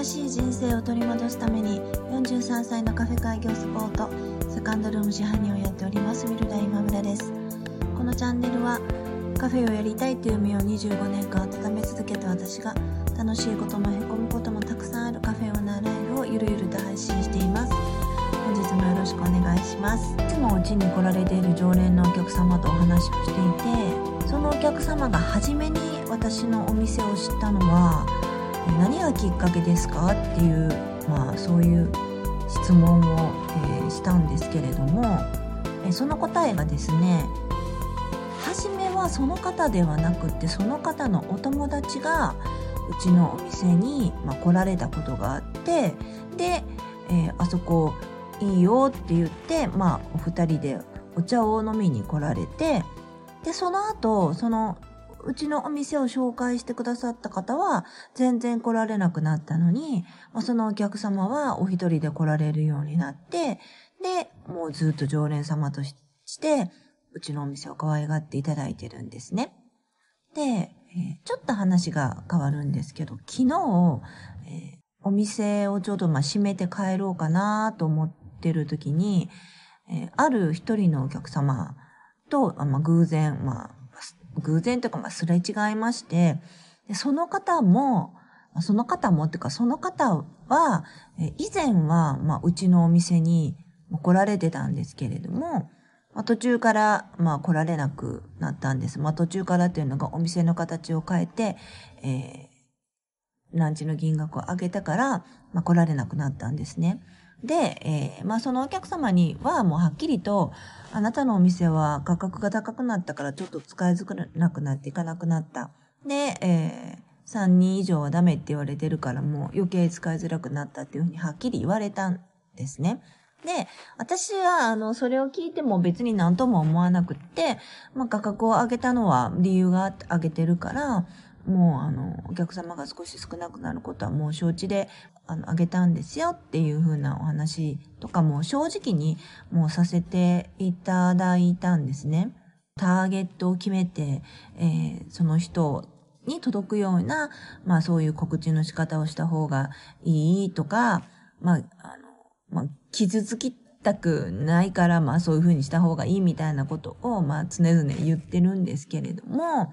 新しい人生を取り戻すために43歳のカフェ開業サポートセカンドルーム支配人をやっておりますミルダ今村です。このチャンネルはカフェをやりたいという夢を25年間温め続けた私が楽しいこともへこむこともたくさんあるカフェオーナーライフをゆるゆると配信しています。本日もよろしくお願いします。いつもうちに来られている常連のお客様とお話をしていてそのお客様が初めに私のお店を知ったのは何がきっかけですかっていう、まあ、そういう質問を、えー、したんですけれども、えその答えがですね初めはその方ではなくってその方のお友達がうちのお店に、まあ、来られたことがあってで、えー、あそこいいよって言って、まあ、お二人でお茶を飲みに来られてでその後そのうちのお店を紹介してくださった方は全然来られなくなったのに、そのお客様はお一人で来られるようになって、で、もうずっと常連様として、うちのお店を可愛がっていただいてるんですね。で、ちょっと話が変わるんですけど、昨日、お店をちょうどまあ閉めて帰ろうかなと思ってる時に、ある一人のお客様と、まあ、偶然、まあ、偶然とか、まあ、すれ違いまして、でその方も、その方もっていうか、その方は、以前は、まあ、うちのお店に来られてたんですけれども、まあ、途中から、まあ、来られなくなったんです。まあ、途中からっていうのがお店の形を変えて、えー、ランチの金額を上げたから、まあ、来られなくなったんですね。で、えー、まあそのお客様にはもうはっきりと、あなたのお店は価格が高くなったからちょっと使いづらなくなっていかなくなった。で、えー、3人以上はダメって言われてるからもう余計使いづらくなったっていうふうにはっきり言われたんですね。で、私は、あの、それを聞いても別に何とも思わなくって、まあ、価格を上げたのは理由があって上げてるから、もうあの、お客様が少し少なくなることはもう承知で、あの、あげたんですよっていう風なお話とかも正直にもうさせていただいたんですね。ターゲットを決めて、えー、その人に届くような、まあそういう告知の仕方をした方がいいとか、まあ、あの、まあ、傷つきたくないから、まあそういう風にした方がいいみたいなことを、まあ常々言ってるんですけれども、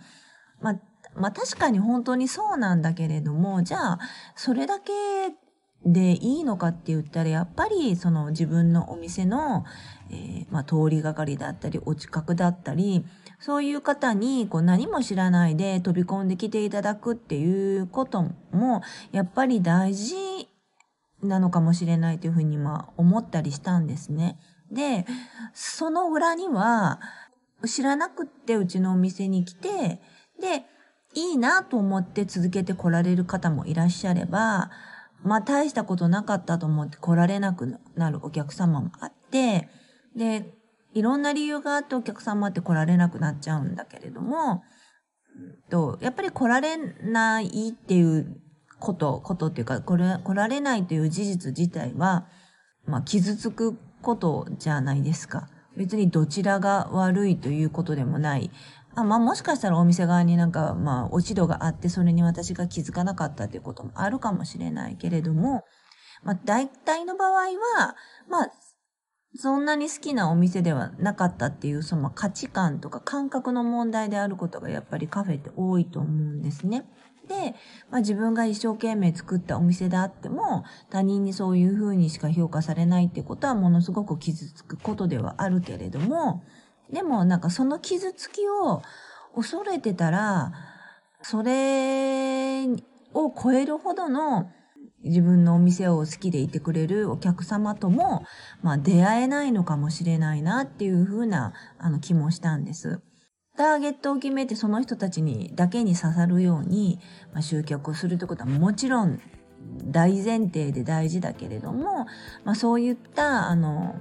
まあまあ確かに本当にそうなんだけれども、じゃあ、それだけでいいのかって言ったら、やっぱりその自分のお店の、えー、まあ通りがかりだったり、お近くだったり、そういう方にこう何も知らないで飛び込んできていただくっていうことも、やっぱり大事なのかもしれないというふうにまあ思ったりしたんですね。で、その裏には、知らなくってうちのお店に来て、で、いいなと思って続けて来られる方もいらっしゃれば、まあ大したことなかったと思って来られなくなるお客様もあって、で、いろんな理由があってお客様って来られなくなっちゃうんだけれども、と、やっぱり来られないっていうこと、ことっていうか、これ、来られないという事実自体は、まあ傷つくことじゃないですか。別にどちらが悪いということでもない。あまあもしかしたらお店側になんかまあ落ち度があってそれに私が気づかなかったっていうこともあるかもしれないけれども、まあ大体の場合は、まあそんなに好きなお店ではなかったっていうその価値観とか感覚の問題であることがやっぱりカフェって多いと思うんですね。で、まあ、自分が一生懸命作ったお店であっても他人にそういう風にしか評価されないってことはものすごく傷つくことではあるけれども、でもなんかその傷つきを恐れてたら、それを超えるほどの自分のお店を好きでいてくれるお客様とも、まあ出会えないのかもしれないなっていうふうなあの気もしたんです。ターゲットを決めてその人たちにだけに刺さるように、まあ、集客をするってことはもちろん大前提で大事だけれども、まあそういったあの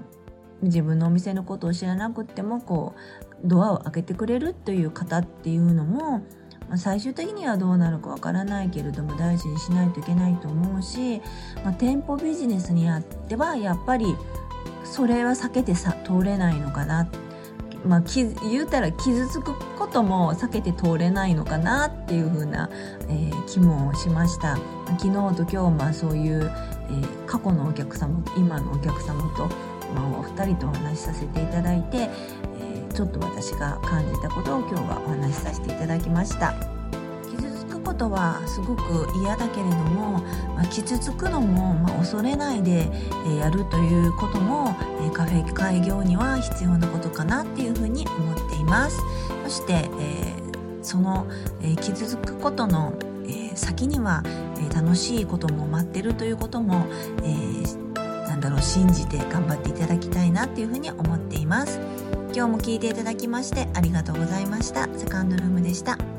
自分のお店のことを知らなくてもこうドアを開けてくれるという方っていうのも、まあ、最終的にはどうなるかわからないけれども大事にしないといけないと思うし、まあ、店舗ビジネスにあってはやっぱりそれは避けてさ通れないのかな。まあ、言うたら傷つくことも避けて通れないのかなっていう風な、えー、気もしました。昨日と今日まあそういう、えー、過去のお客様今のお客様と、まあ、お二人とお話しさせていただいて、えー、ちょっと私が感じたことを今日はお話しさせていただきました。傷つくことはすごく嫌だけれども、まあ、傷つくのも、まあ、恐れないで、えやるということも、えカフェ開業には必要なことかなっていうふうに思っています。そして、えー、その、え、傷つくことの、先には、え楽しいことも待ってるということも、えなんだろう信じて頑張っていただきたいなっていうふうに思っています。今日も聞いていただきましてありがとうございました。セカンドルームでした。